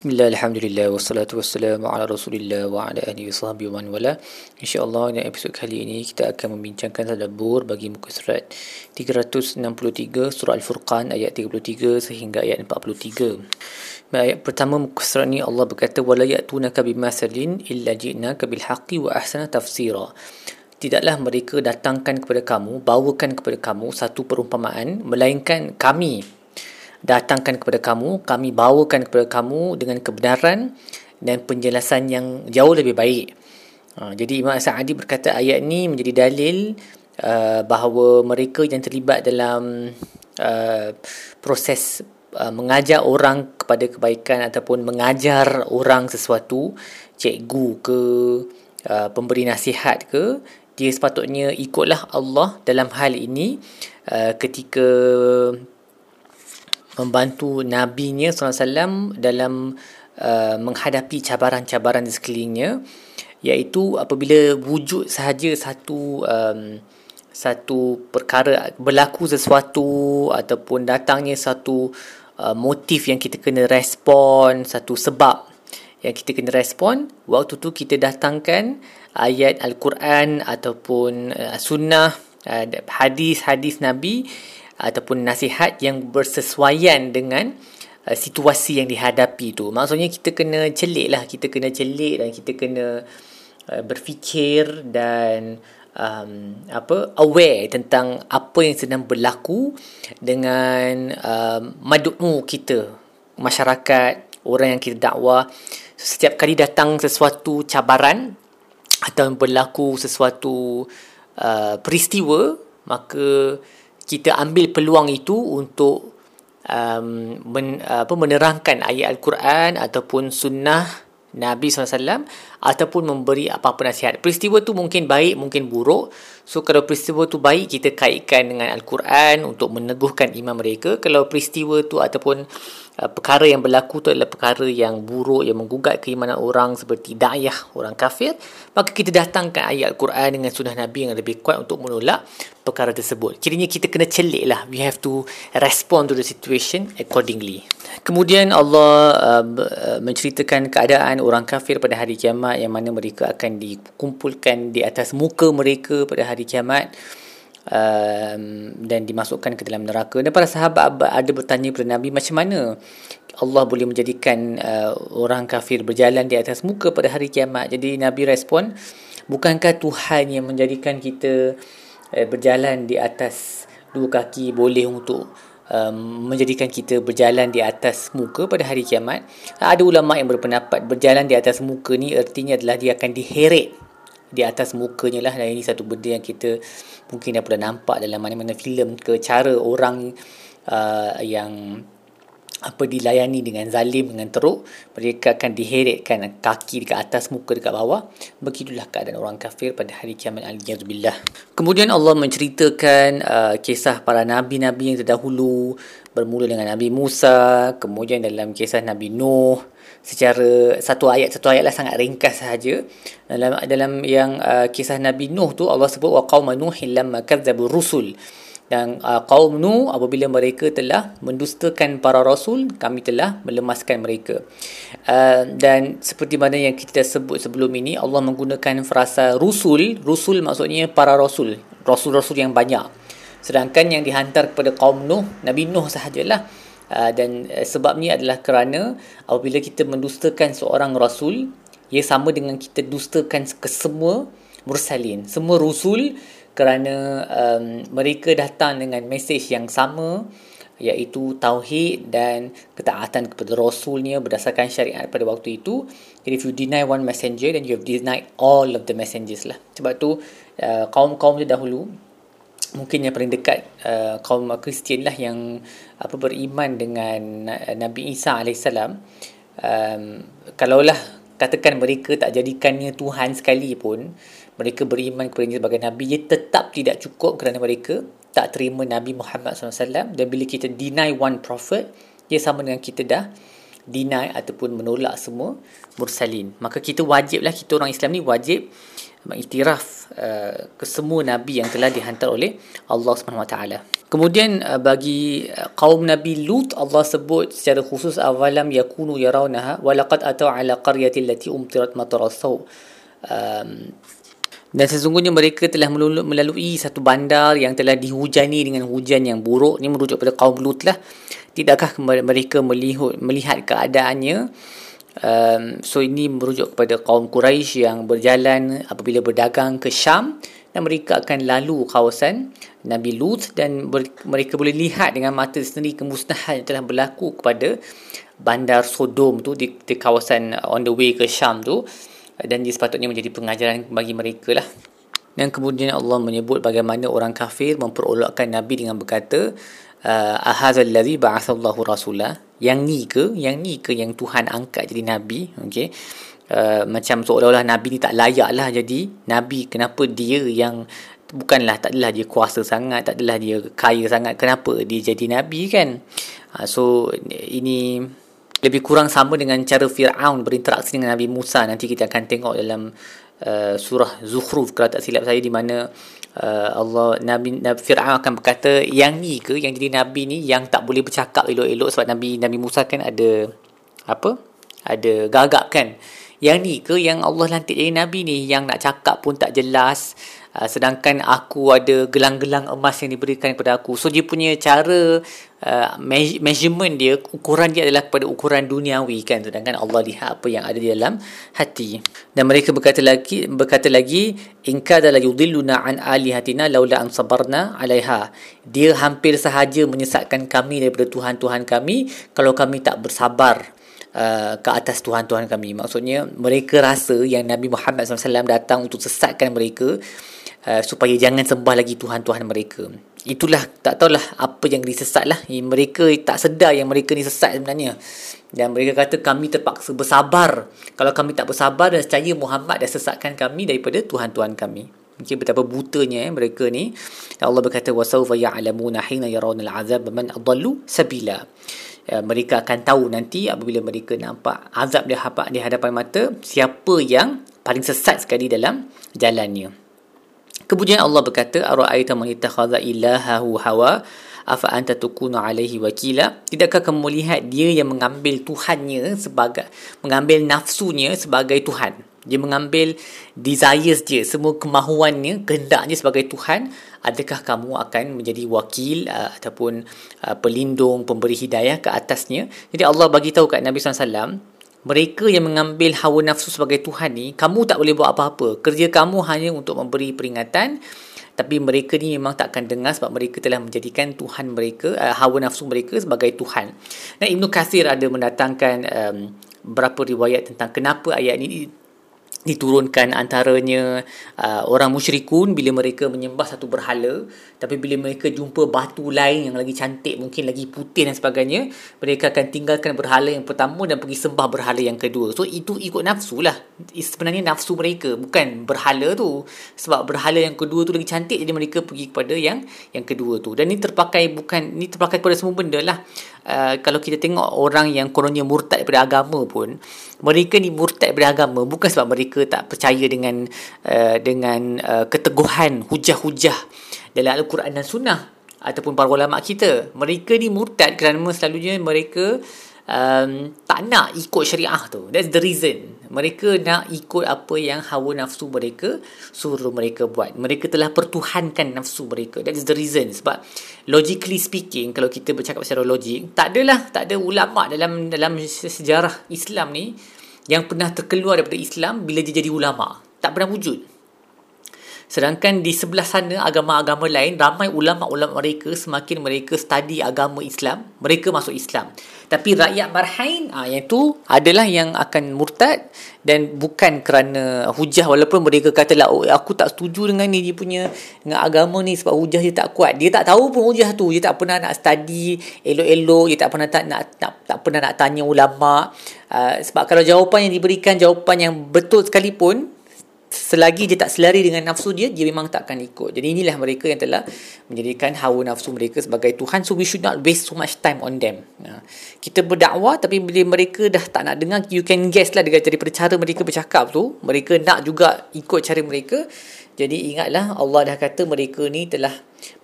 Bismillah, Alhamdulillah, wassalatu wassalamu ala rasulillah wa ala ahli wa sahabi wa man wala InsyaAllah dalam episod kali ini kita akan membincangkan tadabur bagi muka surat 363 surah Al-Furqan ayat 33 sehingga ayat 43 Ayat pertama muka surat ni Allah berkata وَلَا يَأْتُونَكَ بِمَثَلٍ إِلَّا جِئْنَاكَ بِالْحَقِّ وَأَحْسَنَ تَفْسِيرًا Tidaklah mereka datangkan kepada kamu, bawakan kepada kamu satu perumpamaan, melainkan kami datangkan kepada kamu, kami bawakan kepada kamu dengan kebenaran dan penjelasan yang jauh lebih baik. Ha, jadi Imam Sa'adi berkata ayat ini menjadi dalil uh, bahawa mereka yang terlibat dalam uh, proses uh, mengajar orang kepada kebaikan ataupun mengajar orang sesuatu, cikgu ke, uh, pemberi nasihat ke, dia sepatutnya ikutlah Allah dalam hal ini uh, ketika membantu nabinya SAW dalam uh, menghadapi cabaran-cabaran di sekelilingnya iaitu apabila wujud sahaja satu um, satu perkara berlaku sesuatu ataupun datangnya satu uh, motif yang kita kena respon satu sebab yang kita kena respon waktu tu kita datangkan ayat al-Quran ataupun uh, sunnah uh, hadis-hadis nabi ataupun nasihat yang bersesuaian dengan uh, situasi yang dihadapi tu. Maksudnya kita kena celik lah, kita kena celik dan kita kena uh, berfikir dan um, apa aware tentang apa yang sedang berlaku dengan um, madukmu kita, masyarakat, orang yang kita dakwah. Setiap kali datang sesuatu cabaran atau berlaku sesuatu uh, peristiwa, maka kita ambil peluang itu untuk um, men, apa, menerangkan ayat Al-Quran ataupun sunnah Nabi SAW ataupun memberi apa-apa nasihat. Peristiwa tu mungkin baik, mungkin buruk. So kalau peristiwa tu baik, kita kaitkan dengan Al-Quran untuk meneguhkan iman mereka. Kalau peristiwa tu ataupun uh, perkara yang berlaku tu adalah perkara yang buruk, yang menggugat keimanan orang seperti da'yah, orang kafir, maka kita datangkan ayat Al-Quran dengan sunnah Nabi yang lebih kuat untuk menolak perkara tersebut. Kiranya kita kena celik lah. We have to respond to the situation accordingly. Kemudian Allah uh, menceritakan keadaan orang kafir pada hari kiamat yang mana mereka akan dikumpulkan di atas muka mereka pada hari kiamat um, dan dimasukkan ke dalam neraka. Dan para sahabat ada bertanya kepada Nabi macam mana Allah boleh menjadikan uh, orang kafir berjalan di atas muka pada hari kiamat. Jadi Nabi respon, bukankah Tuhan yang menjadikan kita uh, berjalan di atas dua kaki boleh untuk um, menjadikan kita berjalan di atas muka pada hari kiamat. Ada ulama yang berpendapat berjalan di atas muka ni artinya adalah dia akan diheret di atas mukanya lah. Dan ini satu benda yang kita mungkin dah pernah nampak dalam mana-mana filem ke cara orang uh, yang apa dilayani dengan zalim dengan teruk mereka akan diheretkan kaki dekat atas muka dekat bawah. Begitulah keadaan orang kafir pada hari kiamat. Aliyahzubillah kemudian Allah menceritakan uh, kisah para nabi-nabi yang terdahulu bermula dengan Nabi Musa kemudian dalam kisah Nabi Nuh secara satu ayat satu ayat lah sangat ringkas sahaja. Dalam dalam yang uh, kisah Nabi Nuh tu Allah sebut wa qauma nuhil lamma kadzabu rusul. Dan uh, kaum Nuh apabila mereka telah mendustakan para rasul kami telah melemaskan mereka. Uh, dan seperti mana yang kita sebut sebelum ini Allah menggunakan frasa rusul. Rusul maksudnya para rasul. Rasul-rasul yang banyak. Sedangkan yang dihantar kepada kaum Nuh Nabi Nuh sahajalah dan uh, sebabnya adalah kerana apabila kita mendustakan seorang rasul ia sama dengan kita dustakan ke semua mursalin semua rasul kerana um, mereka datang dengan mesej yang sama iaitu tauhid dan ketaatan kepada rasulnya berdasarkan syariat pada waktu itu. Jadi if you deny one messenger then you have denied all of the messengers lah. Sebab tu uh, kaum-kaum dahulu mungkin yang paling dekat uh, kaum Kristian lah yang apa beriman dengan Nabi Isa alaihissalam um, kalaulah katakan mereka tak jadikannya Tuhan sekali pun mereka beriman kepada sebagai Nabi ia tetap tidak cukup kerana mereka tak terima Nabi Muhammad SAW dan bila kita deny one prophet ia sama dengan kita dah deny ataupun menolak semua mursalin. Maka kita wajiblah kita orang Islam ni wajib mengiktiraf uh, ke semua nabi yang telah dihantar oleh Allah Subhanahu Wa Taala. Kemudian uh, bagi uh, kaum Nabi Lut Allah sebut secara khusus awalam yakunu yarawnaha wa laqad atau ala qaryatin lati umtirat matarasaw. Um, dan sesungguhnya mereka telah melalui satu bandar yang telah dihujani dengan hujan yang buruk. Ini merujuk pada kaum Lut lah. Tidakkah mereka melihat, melihat keadaannya? Um, so ini merujuk kepada kaum Quraisy yang berjalan apabila berdagang ke Syam dan mereka akan lalu kawasan Nabi Lut dan ber, mereka boleh lihat dengan mata sendiri kemusnahan yang telah berlaku kepada bandar Sodom tu di, di kawasan on the way ke Syam tu dan dia sepatutnya menjadi pengajaran bagi mereka lah. Dan kemudian Allah menyebut bagaimana orang kafir memperolokkan Nabi dengan berkata, uh, Ahazal ladhi ba'athallahu rasulah. Yang ni ke? Yang ni ke yang Tuhan angkat jadi Nabi? Okay. Uh, macam seolah-olah Nabi ni tak layak lah jadi Nabi. Kenapa dia yang bukanlah tak adalah dia kuasa sangat, tak adalah dia kaya sangat. Kenapa dia jadi Nabi kan? Uh, so ini lebih kurang sama dengan cara Fir'aun berinteraksi dengan Nabi Musa nanti kita akan tengok dalam uh, surah Zukhruf kalau tak silap saya di mana uh, Allah Nabi, Nabi Fir'aun akan berkata yang ni ke? Yang jadi Nabi ni yang tak boleh bercakap elok-elok sebab Nabi Nabi Musa kan ada apa? Ada gagak kan? Yang ni ke? Yang Allah lantik jadi Nabi ni? Yang nak cakap pun tak jelas uh, sedangkan aku ada gelang-gelang emas yang diberikan kepada aku. So dia punya cara uh, measurement dia ukuran dia adalah kepada ukuran duniawi kan. Sedangkan Allah lihat apa yang ada di dalam hati. Dan mereka berkata lagi berkata lagi in kada la yudilluna an alihatina laula an sabarna alaiha. Dia hampir sahaja menyesatkan kami daripada tuhan-tuhan kami kalau kami tak bersabar Uh, ke atas Tuhan-Tuhan kami. Maksudnya mereka rasa yang Nabi Muhammad SAW datang untuk sesatkan mereka uh, supaya jangan sembah lagi Tuhan-Tuhan mereka. Itulah tak tahulah apa yang disesat lah. Mereka tak sedar yang mereka ni sesat sebenarnya. Dan mereka kata kami terpaksa bersabar. Kalau kami tak bersabar dan percaya Muhammad dah sesatkan kami daripada Tuhan-Tuhan kami. Okay, betapa butanya eh, mereka ni. Allah berkata wasawfa ya'lamuna hina yarawna al'azab man adallu sabila. Ya, mereka akan tahu nanti apabila mereka nampak azab di hadapan, di hadapan mata siapa yang paling sesat sekali dalam jalannya. Kemudian Allah berkata ara'aita man ittakhadha ilahahu hawa? Afa anta tukunu alaihi wakila? Tidakkah kamu melihat dia yang mengambil tuhannya sebagai mengambil nafsunya sebagai tuhan dia mengambil desires dia semua kemahuannya kehendaknya sebagai tuhan adakah kamu akan menjadi wakil uh, ataupun uh, pelindung pemberi hidayah ke atasnya? Jadi Allah bagi tahu kat Nabi SAW mereka yang mengambil hawa nafsu sebagai Tuhan ni kamu tak boleh buat apa-apa. Kerja kamu hanya untuk memberi peringatan tapi mereka ni memang tak akan dengar sebab mereka telah menjadikan Tuhan mereka uh, hawa nafsu mereka sebagai Tuhan. Dan Ibnu Kathir ada mendatangkan um, berapa riwayat tentang kenapa ayat ini diturunkan antaranya uh, orang musyrikun bila mereka menyembah satu berhala tapi bila mereka jumpa batu lain yang lagi cantik mungkin lagi putih dan sebagainya mereka akan tinggalkan berhala yang pertama dan pergi sembah berhala yang kedua. So itu ikut nafsu lah. Sebenarnya nafsu mereka bukan berhala tu. Sebab berhala yang kedua tu lagi cantik jadi mereka pergi kepada yang yang kedua tu. Dan ni terpakai bukan ni terpakai kepada semua benda lah uh, kalau kita tengok orang yang kononnya murtad daripada agama pun mereka ni murtad daripada agama bukan sebab mereka mereka tak percaya dengan uh, dengan uh, keteguhan hujah-hujah dalam Al-Quran dan Sunnah ataupun para ulama kita. Mereka ni murtad kerana selalunya mereka um, tak nak ikut syariah tu. That's the reason. Mereka nak ikut apa yang hawa nafsu mereka suruh mereka buat. Mereka telah pertuhankan nafsu mereka. That's the reason. Sebab logically speaking, kalau kita bercakap secara logik, tak adalah, tak ada ulama dalam dalam sejarah Islam ni yang pernah terkeluar daripada Islam bila dia jadi ulama. Tak pernah wujud. Sedangkan di sebelah sana agama-agama lain ramai ulama-ulama mereka semakin mereka study agama Islam, mereka masuk Islam. Tapi rakyat Bahrain ah yang tu adalah yang akan murtad dan bukan kerana hujah walaupun mereka katalah oh, aku tak setuju dengan ni dia punya dengan agama ni sebab hujah dia tak kuat. Dia tak tahu pun hujah tu. Dia tak pernah nak study elok-elok, dia tak pernah tak nak tak, tak pernah nak tanya ulama. Uh, sebab kalau jawapan yang diberikan jawapan yang betul sekalipun selagi dia tak selari dengan nafsu dia dia memang tak akan ikut. Jadi inilah mereka yang telah menjadikan hawa nafsu mereka sebagai Tuhan. So we should not waste so much time on them. Ha. kita berdakwah tapi bila mereka dah tak nak dengar you can guess lah dengan daripada cara mereka bercakap tu mereka nak juga ikut cara mereka. Jadi ingatlah Allah dah kata mereka ni telah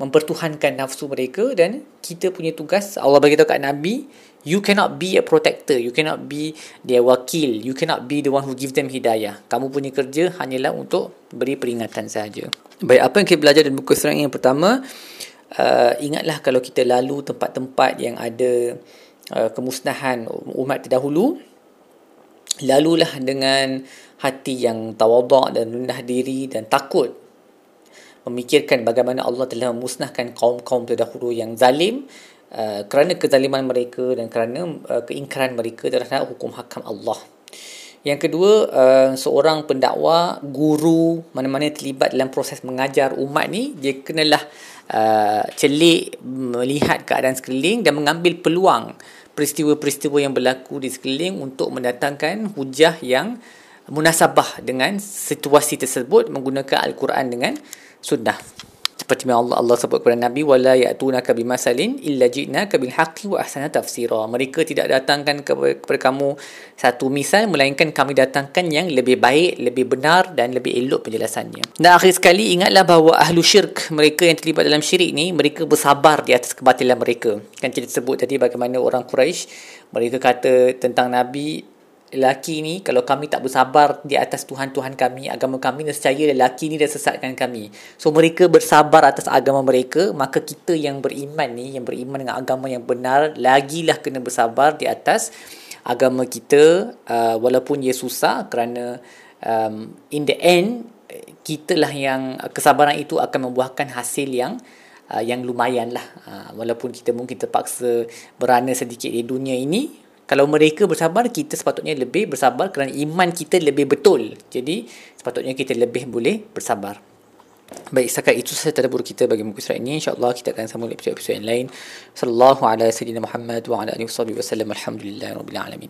mempertuhankan nafsu mereka dan kita punya tugas Allah beritahu kat Nabi You cannot be a protector. You cannot be their wakil. You cannot be the one who give them hidayah. Kamu punya kerja hanyalah untuk beri peringatan saja. Baik, apa yang kita belajar dalam buku serang yang pertama, uh, ingatlah kalau kita lalu tempat-tempat yang ada uh, kemusnahan umat terdahulu, lalulah dengan hati yang tawadak dan rendah diri dan takut memikirkan bagaimana Allah telah memusnahkan kaum-kaum terdahulu yang zalim Uh, kerana kezaliman mereka dan kerana uh, keingkaran mereka terhadap hukum hakam Allah. Yang kedua, uh, seorang pendakwa, guru, mana-mana terlibat dalam proses mengajar umat ni, dia kenalah uh, celik melihat keadaan sekeliling dan mengambil peluang peristiwa-peristiwa yang berlaku di sekeliling untuk mendatangkan hujah yang munasabah dengan situasi tersebut menggunakan Al-Quran dengan sunnah seperti yang Allah Allah sebut kepada Nabi wala ya'tunaka bimasalin illa ji'naka bil haqqi wa ahsana tafsira. Mereka tidak datangkan kepada kamu satu misal melainkan kami datangkan yang lebih baik lebih benar dan lebih elok penjelasannya. Dan akhir sekali ingatlah bahawa ahlu syirk mereka yang terlibat dalam syirik ni mereka bersabar di atas kebatilan mereka. Kan kita sebut tadi bagaimana orang Quraisy mereka kata tentang Nabi lelaki ni kalau kami tak bersabar di atas Tuhan-Tuhan kami, agama kami, nescaya lelaki ni dah sesatkan kami. So mereka bersabar atas agama mereka, maka kita yang beriman ni, yang beriman dengan agama yang benar, lagilah kena bersabar di atas agama kita uh, walaupun ia susah kerana um, in the end kita lah yang kesabaran itu akan membuahkan hasil yang uh, yang lumayan lah uh, walaupun kita mungkin terpaksa berana sedikit di dunia ini kalau mereka bersabar, kita sepatutnya lebih bersabar kerana iman kita lebih betul. Jadi, sepatutnya kita lebih boleh bersabar. Baik, setakat itu sahaja tadabbur kita bagi muka surat ini. InsyaAllah kita akan sambung episod-episod yang lain. Sallallahu ala sayyidina Muhammad wa ala alihi. Alhamdulillah Rabbil Alamin.